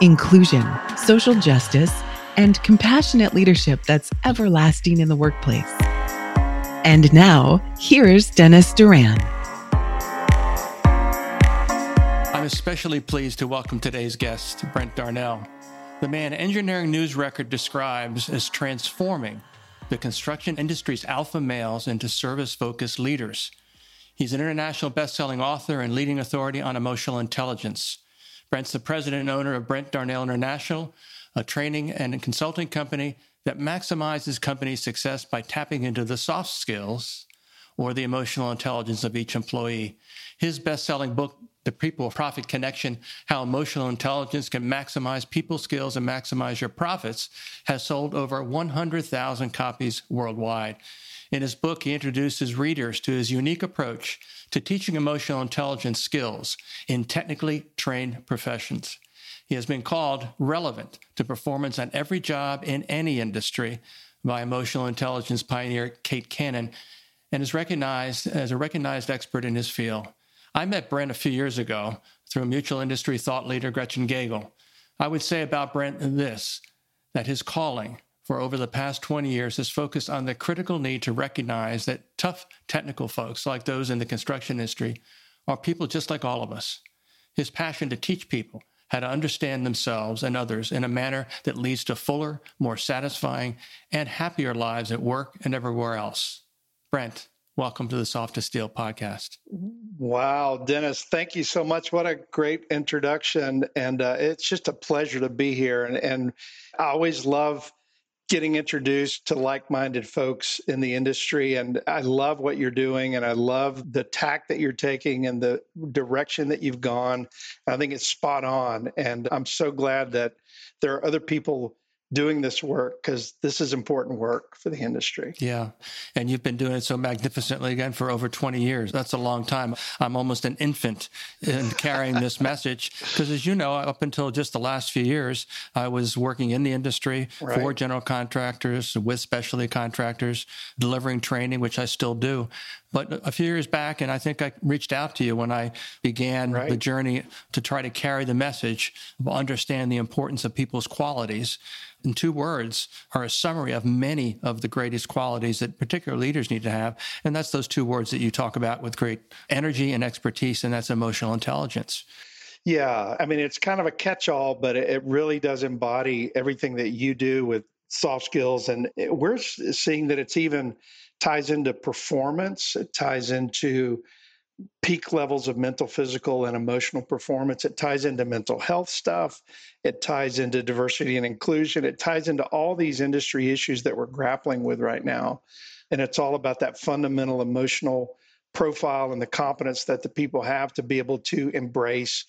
inclusion, social justice, and compassionate leadership that's everlasting in the workplace. And now, here's Dennis Duran. I'm especially pleased to welcome today's guest, Brent Darnell, the man Engineering News Record describes as transforming the construction industry's alpha males into service focused leaders. He's an international best-selling author and leading authority on emotional intelligence. Brent's the president and owner of Brent Darnell International, a training and consulting company that maximizes company success by tapping into the soft skills or the emotional intelligence of each employee. His best selling book, The People Profit Connection How Emotional Intelligence Can Maximize People Skills and Maximize Your Profits, has sold over 100,000 copies worldwide. In his book, he introduces readers to his unique approach to teaching emotional intelligence skills in technically trained professions. He has been called relevant to performance on every job in any industry by emotional intelligence pioneer Kate Cannon and is recognized as a recognized expert in his field. I met Brent a few years ago through mutual industry thought leader Gretchen Gagel. I would say about Brent this that his calling for over the past 20 years has focused on the critical need to recognize that tough technical folks, like those in the construction industry, are people just like all of us. His passion to teach people how to understand themselves and others in a manner that leads to fuller, more satisfying, and happier lives at work and everywhere else. Brent, welcome to the Soft to Steel podcast. Wow, Dennis, thank you so much. What a great introduction. And uh, it's just a pleasure to be here. And, and I always love getting introduced to like-minded folks in the industry and I love what you're doing and I love the tack that you're taking and the direction that you've gone. I think it's spot on and I'm so glad that there are other people doing this work because this is important work for the industry. Yeah. And you've been doing it so magnificently again for over 20 years. That's a long time. I'm almost an infant in carrying this message because, as you know, up until just the last few years, I was working in the industry right. for general contractors, with specialty contractors, delivering training, which I still do. But a few years back, and I think I reached out to you when I began right. the journey to try to carry the message of understand the importance of people's qualities. In two words are a summary of many of the greatest qualities that particular leaders need to have. And that's those two words that you talk about with great energy and expertise, and that's emotional intelligence. Yeah, I mean, it's kind of a catch all, but it really does embody everything that you do with soft skills. And we're seeing that it's even ties into performance, it ties into peak levels of mental, physical, and emotional performance. It ties into mental health stuff. It ties into diversity and inclusion. It ties into all these industry issues that we're grappling with right now. And it's all about that fundamental emotional profile and the competence that the people have to be able to embrace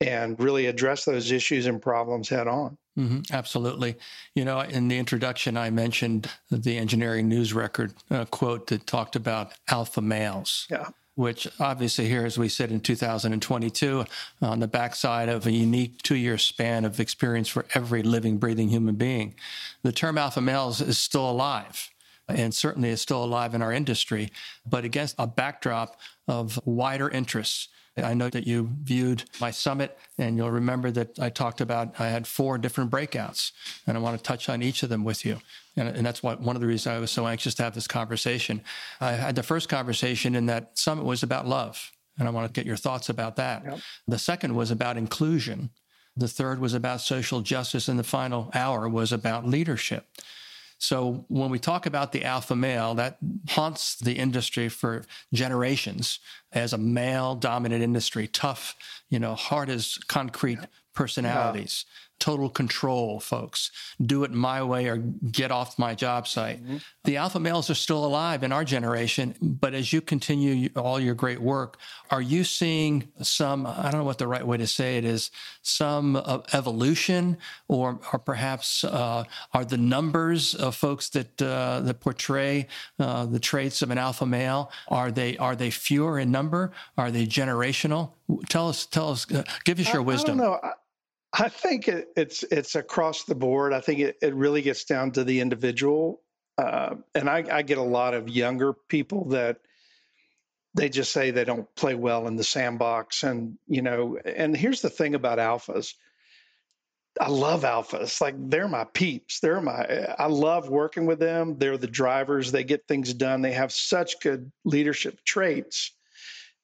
and really address those issues and problems head on. Mm-hmm, absolutely. You know, in the introduction, I mentioned the engineering news record uh, quote that talked about alpha males. Yeah. Which obviously, here as we sit in 2022, on the backside of a unique two year span of experience for every living, breathing human being, the term alpha males is still alive and certainly is still alive in our industry, but against a backdrop of wider interests I know that you viewed my summit, and you'll remember that I talked about I had four different breakouts, and I want to touch on each of them with you. And, and that's what, one of the reasons I was so anxious to have this conversation. I had the first conversation in that summit was about love, and I want to get your thoughts about that. Yep. The second was about inclusion. The third was about social justice, and the final hour was about leadership. So when we talk about the alpha male, that haunts the industry for generations as a male dominant industry, tough, you know, hard as concrete personalities. Yeah total control, folks. Do it my way or get off my job site. Mm-hmm. The alpha males are still alive in our generation, but as you continue all your great work, are you seeing some, I don't know what the right way to say it is, some uh, evolution or, or perhaps uh, are the numbers of folks that, uh, that portray uh, the traits of an alpha male, are they, are they fewer in number? Are they generational? Tell us, tell us, uh, give us your I, wisdom. I. I- think it, it's it's across the board. I think it, it really gets down to the individual, uh, and I, I, get a lot of younger people that they just say they don't play well in the sandbox, and you know. And here's the thing about alphas. I love alphas. Like they're my peeps. They're my. I love working with them. They're the drivers. They get things done. They have such good leadership traits,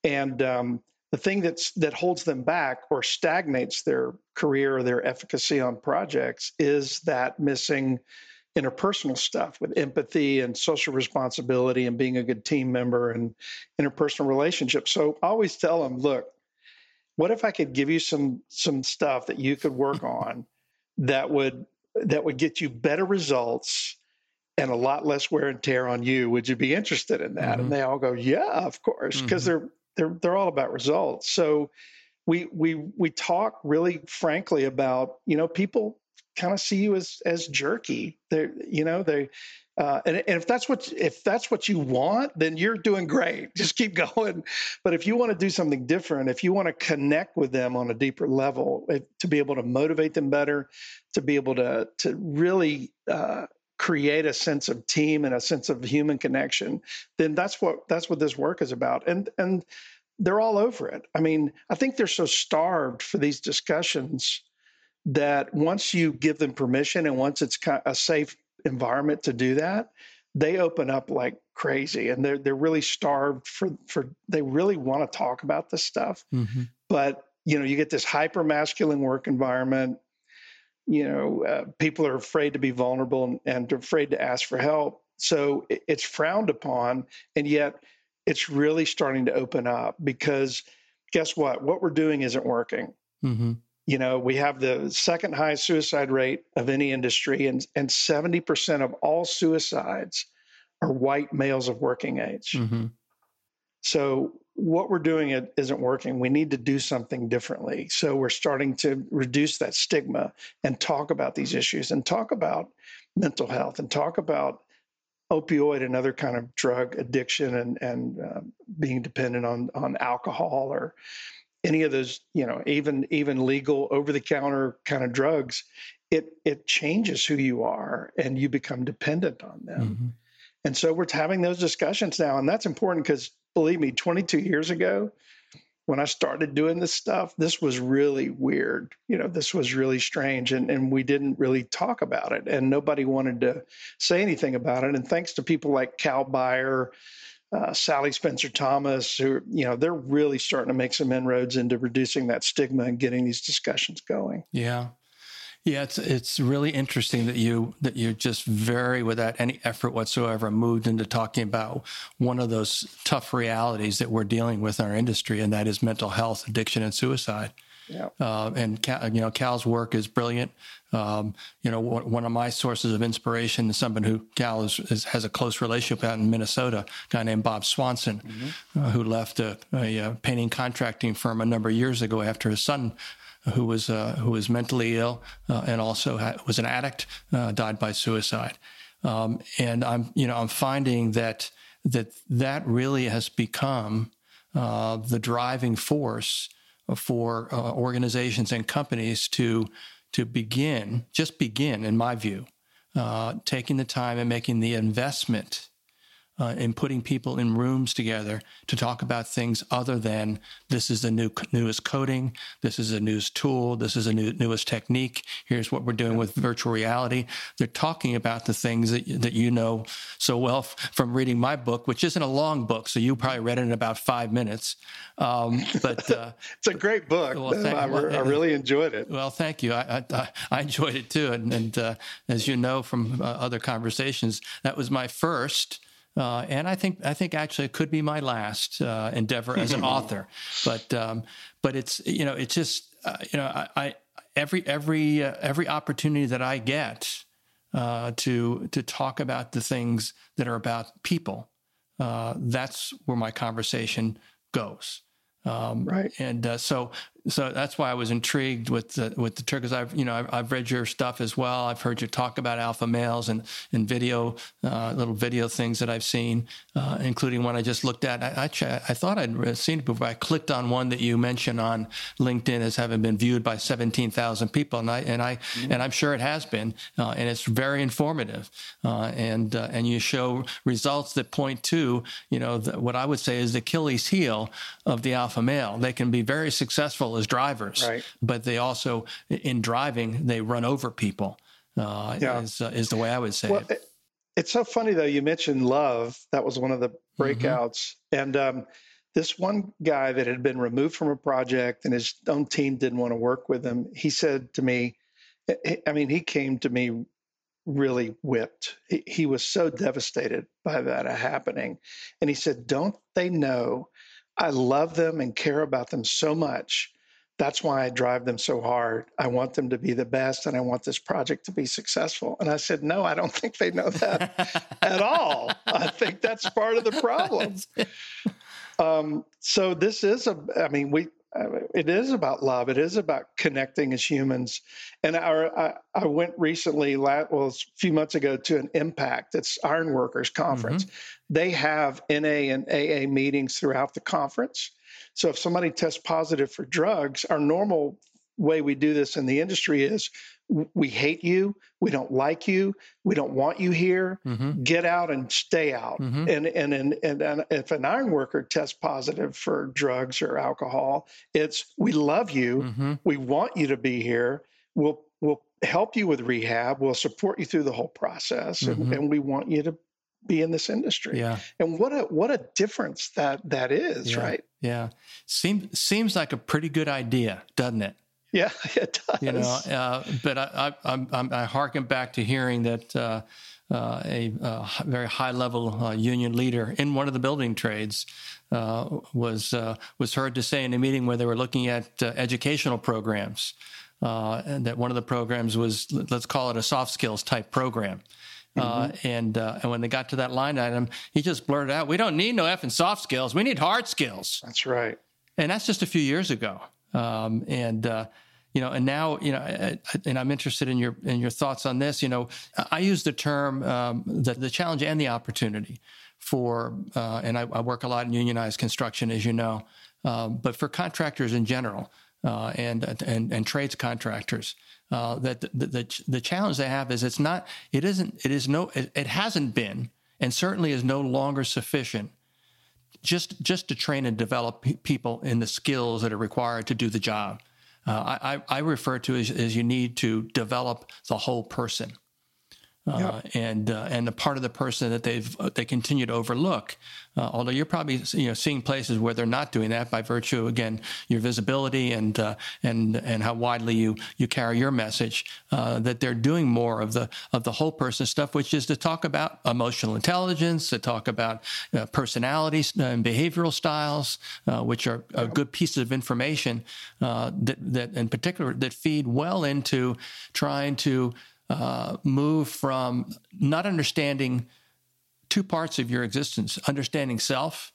and um, the thing that's that holds them back or stagnates their career or their efficacy on projects is that missing interpersonal stuff with empathy and social responsibility and being a good team member and interpersonal relationships. So I always tell them, look, what if I could give you some some stuff that you could work on that would that would get you better results and a lot less wear and tear on you. Would you be interested in that? Mm-hmm. And they all go, yeah, of course, because mm-hmm. they're they're they're all about results. So we we we talk really frankly about you know people kind of see you as as jerky. They you know they. Uh, and, and if that's what if that's what you want, then you're doing great. Just keep going. But if you want to do something different, if you want to connect with them on a deeper level, if, to be able to motivate them better, to be able to to really uh, create a sense of team and a sense of human connection, then that's what that's what this work is about. And and they're all over it. I mean, I think they're so starved for these discussions that once you give them permission and once it's a safe environment to do that, they open up like crazy and they're they're really starved for for they really want to talk about this stuff. Mm-hmm. But you know, you get this hyper masculine work environment you know, uh, people are afraid to be vulnerable and, and afraid to ask for help. So it, it's frowned upon, and yet it's really starting to open up because guess what? What we're doing isn't working. Mm-hmm. You know, we have the second highest suicide rate of any industry, and and seventy percent of all suicides are white males of working age. Mm-hmm. So what we're doing isn't working. We need to do something differently. So we're starting to reduce that stigma and talk about these issues and talk about mental health and talk about opioid and other kind of drug addiction and and uh, being dependent on on alcohol or any of those you know even even legal over the counter kind of drugs it it changes who you are and you become dependent on them mm-hmm. and so we're having those discussions now and that's important because believe me, 22 years ago, when I started doing this stuff, this was really weird. You know, this was really strange, and, and we didn't really talk about it, and nobody wanted to say anything about it. And thanks to people like Cal Beyer, uh, Sally Spencer Thomas, who you know, they're really starting to make some inroads into reducing that stigma and getting these discussions going. Yeah, yeah, it's it's really interesting that you that you just very without any effort whatsoever moved into talking about one of those tough realities that we're dealing with in our industry, and that is mental health, addiction, and suicide. Yeah. Uh, and you know, Cal's work is brilliant. Um, you know, one of my sources of inspiration is someone who Cal is, is, has a close relationship out in Minnesota, a guy named Bob Swanson, mm-hmm. uh, who left a, a, a, painting contracting firm a number of years ago after his son who was uh, who was mentally ill uh, and also had, was an addict, uh, died by suicide. Um, and I'm you know I'm finding that that that really has become the driving force for organizations and companies to to begin just begin in my view taking the time and making the investment uh, in putting people in rooms together to talk about things other than this is the new newest coding, this is a newest tool, this is a new, newest technique. Here's what we're doing with virtual reality. They're talking about the things that that you know so well f- from reading my book, which isn't a long book, so you probably read it in about five minutes. Um, but uh, it's a great book. Well, thank, I, I, really enjoyed it. Well, thank you. I I, I enjoyed it too, and, and uh, as you know from uh, other conversations, that was my first. Uh, and I think I think actually it could be my last uh, endeavor as an author. But um, but it's you know it's just uh, you know I, every every uh, every opportunity that I get uh, to to talk about the things that are about people, uh, that's where my conversation goes. Um, right. And uh, so so that's why I was intrigued with the, with the tour because I've you know I've, I've, read your stuff as well. I've heard you talk about alpha males and and video uh, little video things that I've seen, uh, including one I just looked at. I, I, I thought I'd seen it before. I clicked on one that you mentioned on LinkedIn as having been viewed by seventeen thousand people, and I and I mm-hmm. and I'm sure it has been, uh, and it's very informative. Uh, and uh, and you show results that point to you know the, what I would say is the Achilles heel of the alpha male. They can be very successful as drivers, right. but they also, in driving, they run over people. Uh, yeah. is, uh, is the way I would say well, it. It's so funny though. You mentioned love. That was one of the mm-hmm. breakouts, mm-hmm. and um, this one guy that had been removed from a project and his own team didn't want to work with him. He said to me, I mean, he came to me really whipped. He, he was so devastated by that happening, and he said, "Don't they know I love them and care about them so much that's why I drive them so hard. I want them to be the best and I want this project to be successful. And I said, No, I don't think they know that at all. I think that's part of the problem. Um, so this is a, I mean, we, it is about love. It is about connecting as humans. And our, I, I went recently, well, a few months ago, to an Impact. It's Ironworkers Conference. Mm-hmm. They have NA and AA meetings throughout the conference. So if somebody tests positive for drugs, our normal way we do this in the industry is we hate you, we don't like you, we don't want you here. Mm-hmm. Get out and stay out. Mm-hmm. And, and and and and if an iron worker tests positive for drugs or alcohol, it's we love you, mm-hmm. we want you to be here. We'll we'll help you with rehab. We'll support you through the whole process, and, mm-hmm. and we want you to be in this industry. Yeah. And what a what a difference that that is, yeah. right? Yeah. Seems seems like a pretty good idea, doesn't it? Yeah, it does. You know, uh, but I, I, I'm, I harken back to hearing that uh, uh, a, a, very high level uh, union leader in one of the building trades uh, was uh, was heard to say in a meeting where they were looking at educational programs, and that one of the programs was let's call it a soft skills type program. Uh, mm-hmm. and uh, and when they got to that line item, he just blurted out, "We don't need no effing soft skills. We need hard skills." That's right. And that's just a few years ago. Um, and uh, you know, and now you know, I, and I'm interested in your in your thoughts on this. You know, I use the term um, the the challenge and the opportunity for, uh, and I, I, work a lot in unionized construction, as you know, um, but for contractors in general. Uh, and, and and trades contractors. Uh, that the, the, the challenge they have is it's not it isn't it is no it, it hasn't been and certainly is no longer sufficient just just to train and develop people in the skills that are required to do the job. Uh, I, I refer to as, as you need to develop the whole person. Uh, and uh, and the part of the person that they've uh, they continue to overlook. Uh, although you're probably you know seeing places where they're not doing that by virtue again your visibility and uh, and and how widely you you carry your message uh, that they're doing more of the of the whole person stuff, which is to talk about emotional intelligence, to talk about personalities and behavioral styles, which are, are good pieces of information that that in particular that feed well into trying to uh, move from not understanding two parts of your existence understanding self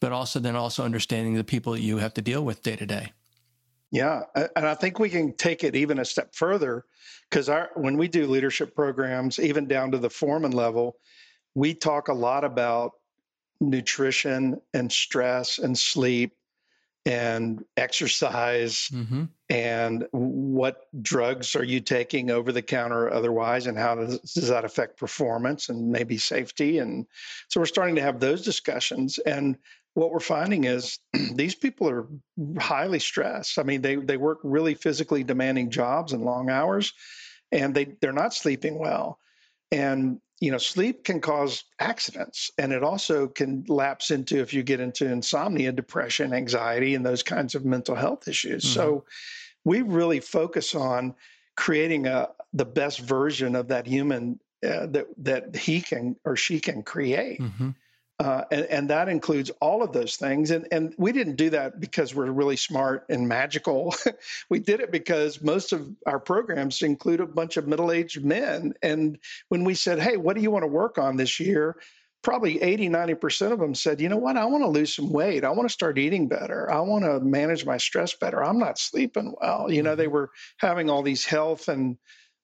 but also then also understanding the people that you have to deal with day to day. Yeah and i think we can take it even a step further because our when we do leadership programs even down to the foreman level we talk a lot about nutrition and stress and sleep and exercise mm-hmm. and what drugs are you taking over the counter otherwise and how does, does, that affect performance and maybe safety? And so we're starting to have those discussions and what we're finding is these people are highly stressed. I mean they they work really physically demanding jobs and long hours and they they're not sleeping well. And you know, sleep can cause accidents and it also can lapse into, if you get into insomnia, depression, anxiety, and those kinds of mental health issues. Mm-hmm. So we really focus on creating a, the best version of that human uh, that, that he can or she can create. Mm-hmm. Uh, and, and, that includes all of those things. And, and we didn't do that because we're really smart and magical. we did it because most of our programs include a bunch of middle aged men. And when we said, hey, what do you want to work on this year? Probably 80, 90% of them said, you know what? I want to lose some weight. I want to start eating better. I want to manage my stress better. I'm not sleeping well. You know, they mm-hmm. were having all these health and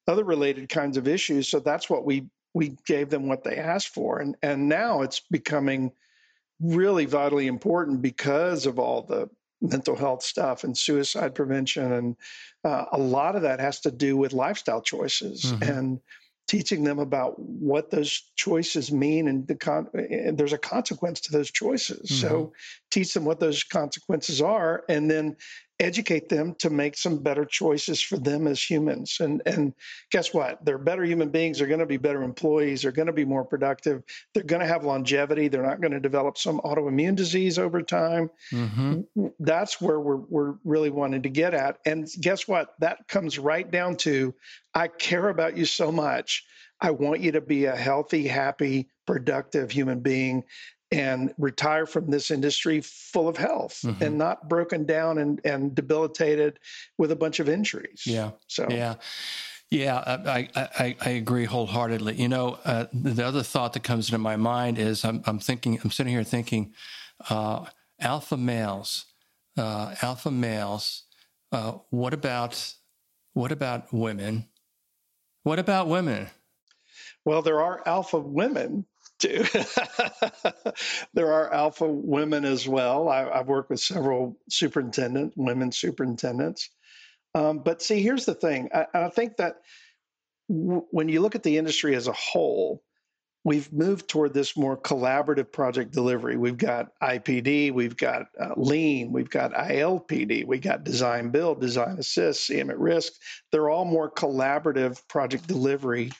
other related kinds of issues. So that's what we we gave them what they asked for and and now it's becoming really vitally important because of all the mental health stuff and suicide prevention and uh, a lot of that has to do with lifestyle choices mm-hmm. and teaching them about what those choices mean and the con- and there's a consequence to those choices mm-hmm. so teach them what those consequences are and then educate them to make some better choices for them as humans. And and guess what? They're better human beings. They're going to be better employees. They're going to be more productive. They're going to have longevity. They're not going to develop some autoimmune disease over time. Mm-hmm. That's where we're we're really wanting to get at. And guess what? That comes right down to I care about you so much. I want you to be a healthy, happy, productive human being and retire from this industry full of health mm-hmm. and not broken down and, and debilitated with a bunch of injuries. Yeah. So, yeah. Yeah, I, I, I agree wholeheartedly. You know, uh, the other thought that comes into my mind is I'm, I'm thinking, I'm sitting here thinking, uh, alpha males, uh, alpha males. Uh, what about what about women? What about women? Well, there are alpha women too. there are alpha women as well. I, have worked with several superintendents, women superintendents. Um, but see, here's the thing. I, I think that w- when you look at the industry as a whole, we've moved toward this more collaborative project delivery. We've got IPD, we've got uh, Lean, we've got ILPD, we got Design Build, Design Assist, CM at Risk. They're all more collaborative project delivery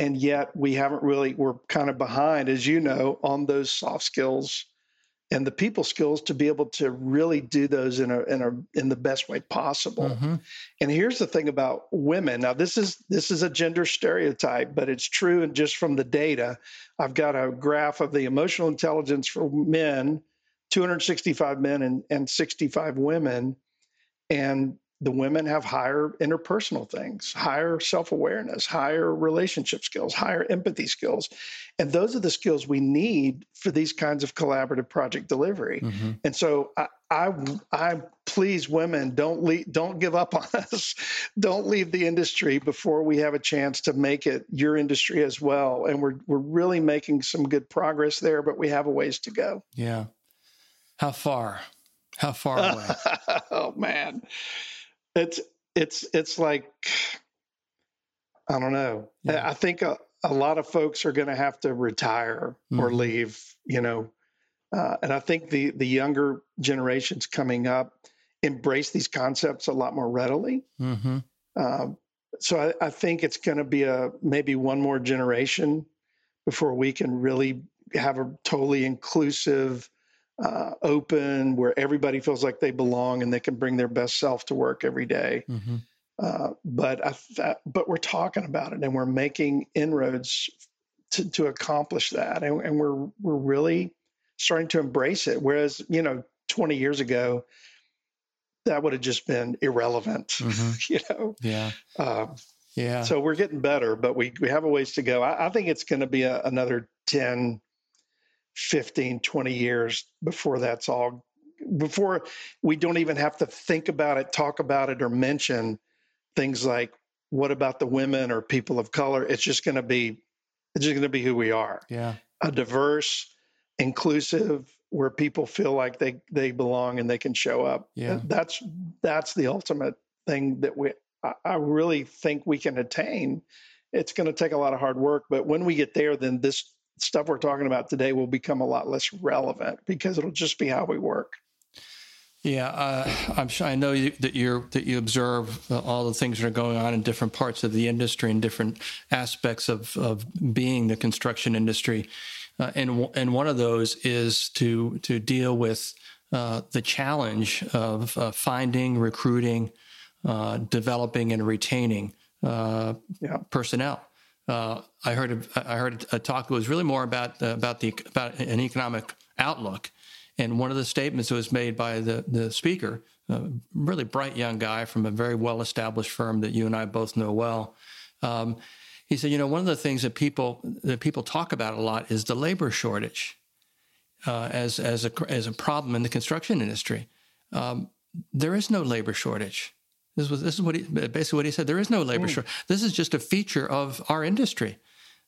and yet we haven't really we're kind of behind as you know on those soft skills and the people skills to be able to really do those in a in a in the best way possible. Mm-hmm. and here's the thing about women. Now this is this is a gender stereotype but it's true and just from the data. I've got a graph of the emotional intelligence for men 265 men and, and 65 women. And the women have higher interpersonal things, higher self awareness, higher relationship skills, higher empathy skills. And those are the skills we need for these kinds of collaborative project delivery. Mm-hmm. And so I, I, I please women don't leave, don't give up on us. don't leave the industry before we have a chance to make it your industry as well. And we're we're really making some good progress there, but we have a ways to go. Yeah. How far? How far away? oh man. It's it's it's like I don't know. Yeah. I think a, a, lot of folks are going to have to retire mm-hmm. or leave. You know, uh, and I think the the younger generations coming up embrace these concepts a lot more readily. Mm-hmm. Uh, so I, I, think it's going to be a maybe one more generation before we can really have a totally inclusive uh, open, where everybody feels like they belong and they can bring their best self to work every day. Mm-hmm. Uh, but I, that, but we're talking about it and we're making inroads to, to accomplish that, and, and we're we're really starting to embrace it. Whereas you know, 20 years ago, that would have just been irrelevant. Mm-hmm. you know. Yeah. Um, yeah. So we're getting better, but we we have a ways to go. I, I think it's going to be a, another 10 15, 20 years before that's all, before we don't even have to think about it, talk about it, or mention things like, what about the women or people of color? It's just going to be, it's just going to be who we are. Yeah. A diverse, inclusive, where people feel like they they belong and they can show up. Yeah. That's that's the ultimate thing that we I, I really think we can attain. It's going to take a lot of hard work, but when we get there, then this stuff we're talking about today will become a lot less relevant because it'll just be how we work. Yeah, uh, I'm sure. I know you, that you that you observe uh, all the things that are going on in different parts of the industry and different aspects of of being the construction industry, uh, and and one of those is to to deal with uh, the challenge of uh, finding, recruiting, uh, developing, and retaining yeah. personnel. Uh, I heard a, I heard a talk that was really more about uh, about the about an economic outlook, and one of the statements that was made by the the speaker, a really bright young guy from a very well established firm that you and I both know well. Um, he said, you know, one of the things that people that people talk about a lot is the labor shortage uh, as as a as a problem in the construction industry. Um, there is no labor shortage. This was this is what he basically what he said. There is no labor mm. shortage. This is just a feature of our industry.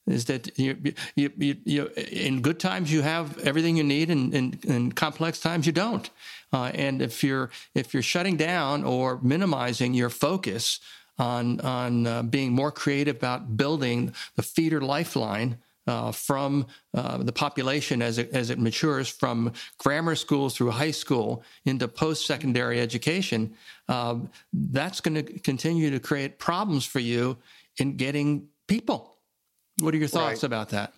Is that you, you, you, you in good times you have everything you need, and in, in, complex times you don't. Uh, and if you're if you're shutting down or minimizing your focus on on uh, being more creative about building the feeder lifeline uh, from uh, the population as it, as it matures from grammar school through high school into post secondary education, um, that's going to continue to create problems for you in getting people. What are your thoughts right. about that?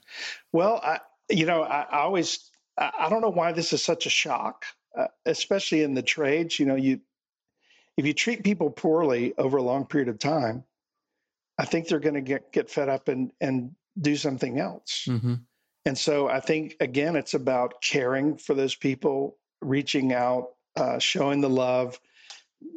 Well, I, you know, I, I always, I, I, don't know why this is such a shock, uh, especially in the trades. You know, you if you treat people poorly over a long period of time, I think they're going to get get fed up and and do something else. Mm-hmm. And so I think, again, it's about caring for those people, reaching out, uh, showing the love,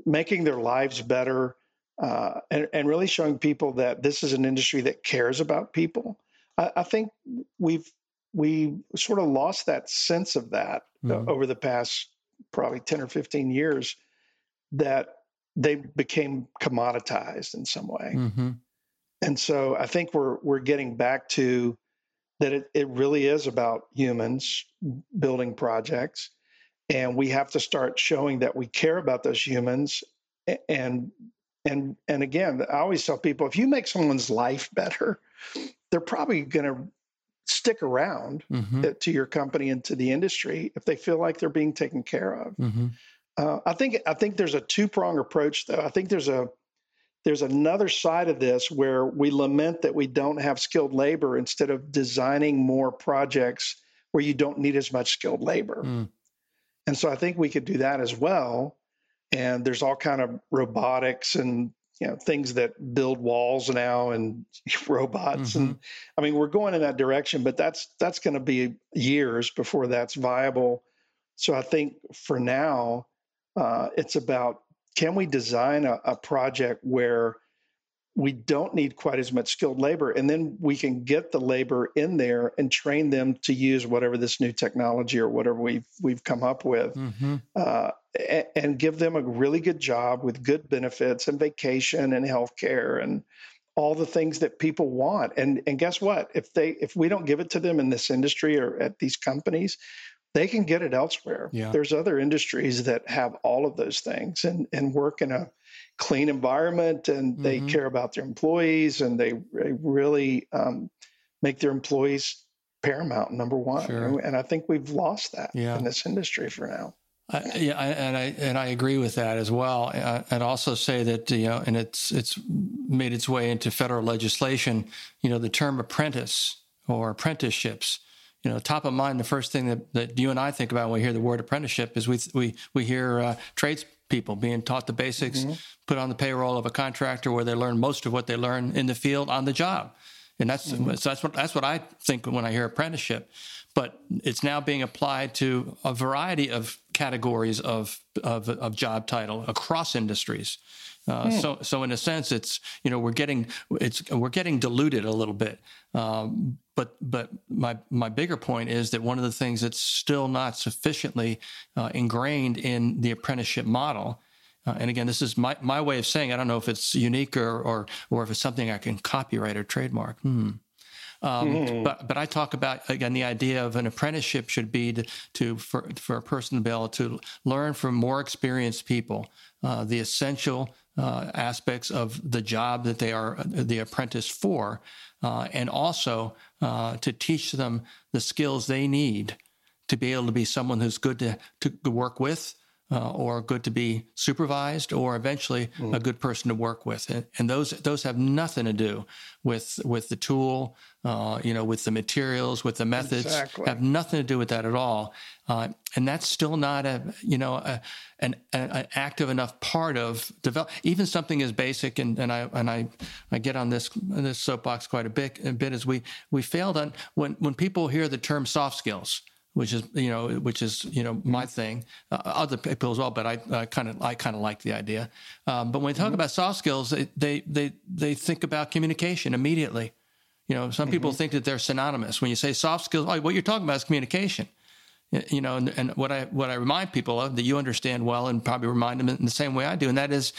making their lives better, uh, and, and, really showing people that this is an industry that cares about people. I, I think we've we sort of lost that sense of that mm-hmm. over the past probably 10 or 15 years that they became commoditized in some way. Mm-hmm. And so I think we're we're getting back to that it, it really is about humans building projects. And we have to start showing that we care about those humans. And and and again, I always tell people if you make someone's life better, they're probably going to stick around mm-hmm. to your company and to the industry if they feel like they're being taken care of. Mm-hmm. Uh, I think I think there's a two prong approach though. I think there's a there's another side of this where we lament that we don't have skilled labor instead of designing more projects where you don't need as much skilled labor. Mm. And so I think we could do that as well. And there's all kind of robotics and you know things that build walls now and robots mm-hmm. and I mean we're going in that direction, but that's that's going to be years before that's viable. So I think for now, uh, it's about can we design a, a project where we don't need quite as much skilled labor and then we can get the labor in there and train them to use whatever this new technology or whatever we've we've come up with mm-hmm. uh, and, and, give them a really good job with good benefits and vacation and health care and all the things that people want and and guess what if they if we don't give it to them in this industry or at these companies they can get it elsewhere. Yeah. There's other industries that have all of those things and, and work in a clean environment and mm-hmm. they care about their employees and they, they really um, make their employees paramount number one. Sure. And I think we've lost that yeah. in this industry for now. Uh, yeah, I, and I and I agree with that as well. Uh, I'd also say that you know, and it's it's made its way into federal legislation. You know, the term apprentice or apprenticeships you know, top of mind, the first thing that, that you and I think about when we hear the word apprenticeship is we we we hear uh, tradespeople being taught the basics, mm-hmm. put on the payroll of a contractor where they learn most of what they learn in the field on the job, and that's mm-hmm. so that's what that's what I think when I hear apprenticeship. But it's now being applied to a variety of categories of of, of job title across industries. Uh, mm. So, so in a sense, it's you know we're getting it's we're getting diluted a little bit. Um, but but my my bigger point is that one of the things that's still not sufficiently uh, ingrained in the apprenticeship model. Uh, and again, this is my, my way of saying. I don't know if it's unique or, or or if it's something I can copyright or trademark. Hmm. Um, mm. But but I talk about again the idea of an apprenticeship should be to, to for for a person to be able to learn from more experienced people uh, the essential uh, aspects of the job that they are the apprentice for, uh, and also uh, to teach them the skills they need to be able to be someone who's good to, to work with, uh, or good to be supervised, or eventually mm. a good person to work with. And, and, those those have nothing to do with with the tool, uh, you know, with the materials, with the methods. Exactly. Have nothing to do with that at all. Uh, and that's still not a you know a, an, an, active enough part of develop. Even something as basic, and, and I and I I get on this this soapbox quite a bit a bit as we we failed on when when people hear the term soft skills which is you know which is you know my thing uh, other people as well but i kind of i kind of like the idea um, but when we talk mm-hmm. about soft skills they, they they they think about communication immediately you know some mm-hmm. people think that they're synonymous when you say soft skills oh, what you're talking about is communication you know and, and, what i what i remind people of that you understand well and probably remind them in the same way i do and that is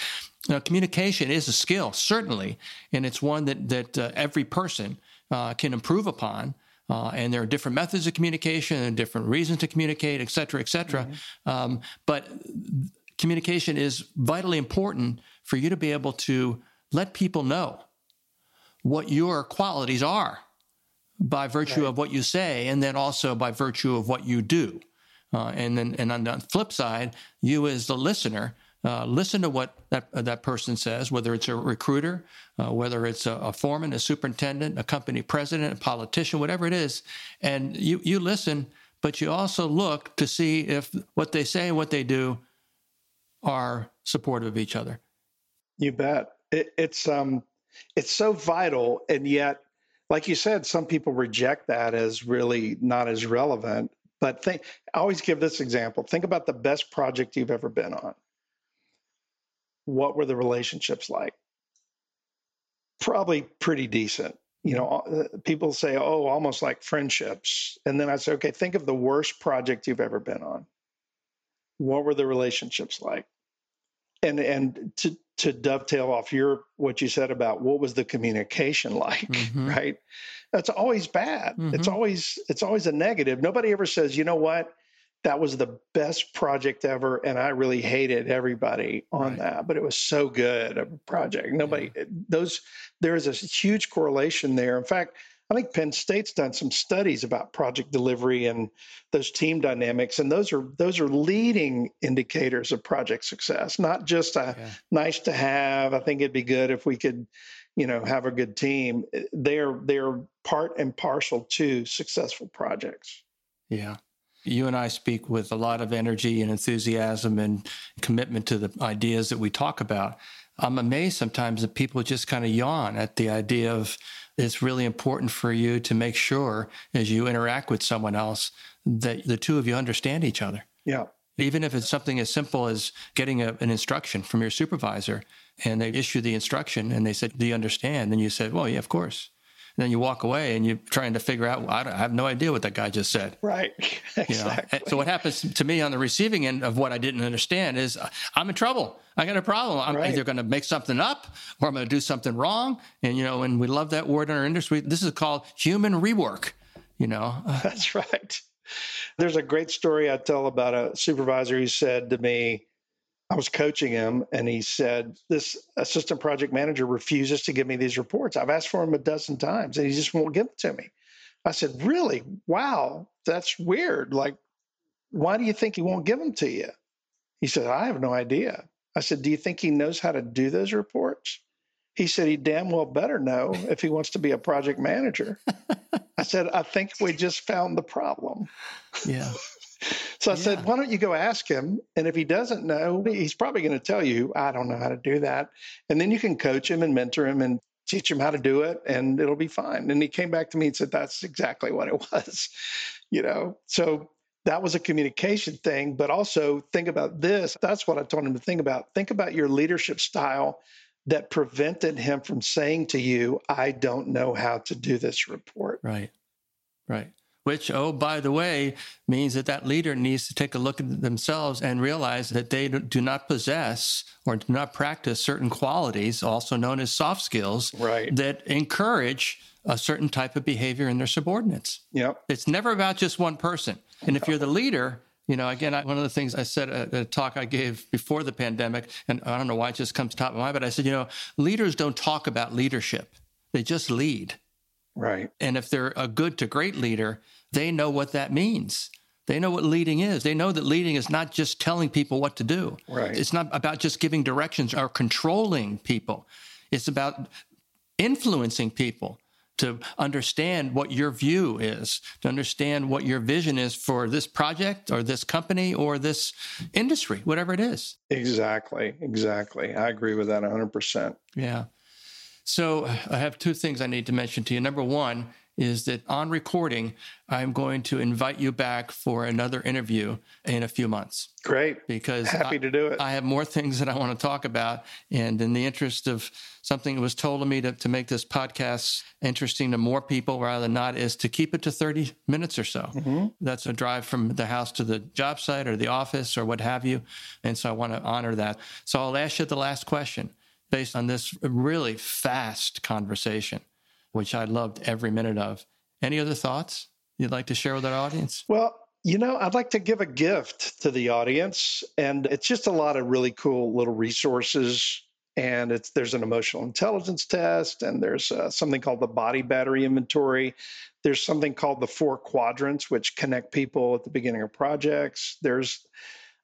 you know, communication is a skill certainly and it's one that that uh, every person uh, can improve upon uh, and there are different methods of communication and different reasons to communicate, et cetera, et cetera. Mm-hmm. Um, but communication is vitally important for you to be able to let people know what your qualities are by virtue right. of what you say, and then also by virtue of what you do. Uh, and then, and on the flip side, you as the listener uh, listen to what that, uh, that person says, whether it's a recruiter, uh, whether it's a, a, foreman, a superintendent, a company president, a politician, whatever it is. And you, you listen, but you also look to see if what they say and what they do are supportive of each other. You bet. It, it's, um, it's so vital. And yet, like you said, some people reject that as really not as relevant. But think, I always give this example. Think about the best project you've ever been on what were the relationships like? Probably pretty decent. You know, uh, people say, oh, almost like friendships. And then I say, okay, think of the worst project you've ever been on. What were the relationships like? And and to to dovetail off your what you said about what was the communication like, mm-hmm. right? That's always bad. Mm-hmm. It's always it's always a negative. Nobody ever says, you know what? That was the best project ever and i really hated everybody on right. that but it was so good a project nobody yeah. those there is a huge correlation there in fact i think penn state's done some studies about project delivery and those team dynamics and those are those are leading indicators of project success not just a yeah. nice to have i think it'd be good if we could you know have a good team they're they're part and parcel to successful projects yeah you and I speak with a lot of energy and enthusiasm and commitment to the ideas that we talk about. I'm amazed sometimes that people just kind of yawn at the idea of it's really important for you to make sure as you interact with someone else that the two of you understand each other. Yeah. Even if it's something as simple as getting a, an instruction from your supervisor and they issue the instruction and they said, Do you understand? And you said, Well, yeah, of course then you walk away and you're trying to figure out, well, I, I, have no idea what that guy just said. Right. exactly. You know? So what happens to me on the receiving end of what I didn't understand is uh, I'm in trouble. I got a problem. I'm right. either going to make something up or I'm going to do something wrong. And, you know, and we love that word in our industry. This is called human rework, you know. That's right. There's a great story I tell about a supervisor who said to me, I was coaching him and he said, This assistant project manager refuses to give me these reports. I've asked for him a dozen times and he just won't give them to me. I said, Really? Wow, that's weird. Like, why do you think he won't give them to you? He said, I have no idea. I said, Do you think he knows how to do those reports? He said he damn well better know if he wants to be a project manager. I said, I think we just found the problem. Yeah. So I yeah. said, why don't you go ask him? And if he doesn't know, he's probably going to tell you, I don't know how to do that. And then you can coach him and mentor him and teach him how to do it and it'll be fine. And he came back to me and said, that's exactly what it was, you know? So that was a communication thing. But also think about this. That's what I told him to think about. Think about your leadership style that prevented him from saying to you, I don't know how to do this report. Right. Right which, oh, by the way, means that that leader needs to take a look at themselves and realize that they do not possess or do not practice certain qualities, also known as soft skills, right. that encourage a certain type of behavior in their subordinates. Yep. It's never about just one person. And if you're the leader, you know, again, I, one of the things I said at a talk I gave before the pandemic, and I don't know why it just comes top of my mind, but I said, you know, leaders don't talk about leadership; they just lead. Right. And if they're a good to great leader, they know what that means. They know what leading is. They know that leading is not just telling people what to do. Right. It's not about just giving directions or controlling people. It's about influencing people to understand what your view is, to understand what your vision is for this project or this company or this industry, whatever it is. Exactly. Exactly. I agree with that 100%. Yeah. So I have two things I need to mention to you. Number one is that on recording, I'm going to invite you back for another interview in a few months. Great. Because happy I, to do it. I have more things that I want to talk about. And in the interest of something that was told to me to, to make this podcast interesting to more people rather than not, is to keep it to 30 minutes or so. Mm-hmm. That's a drive from the house to the job site or the office or what have you. And so I want to honor that. So I'll ask you the last question based on this really fast conversation which I loved every minute of. Any other thoughts you'd like to share with our audience? Well, you know, I'd like to give a gift to the audience, and it's just a lot of really cool little resources. And it's there's an emotional intelligence test, and there's uh, something called the body battery inventory. There's something called the four quadrants, which connect people at the beginning of projects. There's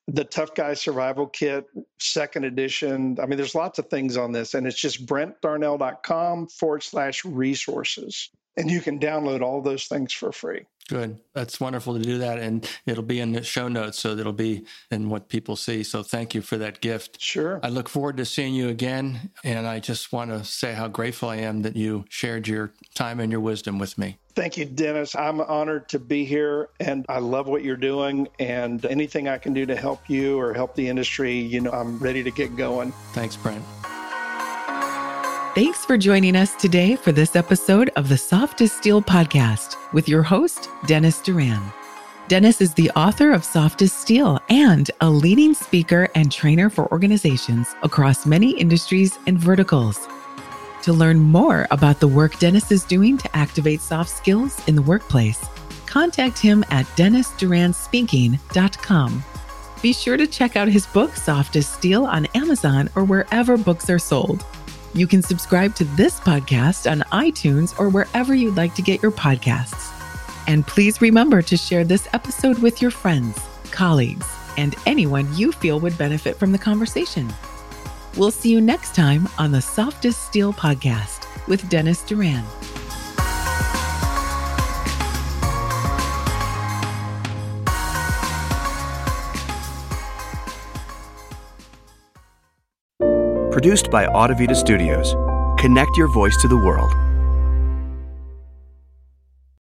the Tough Guy Survival Kit, second edition. I mean, there's lots of things on this, and it's just brentdarnell.com forward slash resources. And you can download all those things for free. Good. That's wonderful to do that. And it'll be in the show notes. So it'll be in what people see. So thank you for that gift. Sure. I look forward to seeing you again. And I just want to say how grateful I am that you shared your time and your wisdom with me. Thank you, Dennis. I'm honored to be here and I love what you're doing. And anything I can do to help you or help the industry, you know, I'm ready to get going. Thanks, Brent. Thanks for joining us today for this episode of the Soft as Steel podcast with your host, Dennis Duran. Dennis is the author of Soft as Steel and a leading speaker and trainer for organizations across many industries and verticals. To learn more about the work Dennis is doing to activate soft skills in the workplace, contact him at dennisduranspeaking.com. Be sure to check out his book, Soft as Steel, on Amazon or wherever books are sold. You can subscribe to this podcast on iTunes or wherever you'd like to get your podcasts. And please remember to share this episode with your friends, colleagues, and anyone you feel would benefit from the conversation. We'll see you next time on the Soft as Steel podcast with Dennis Duran. Produced by Audivita Studios. Connect your voice to the world.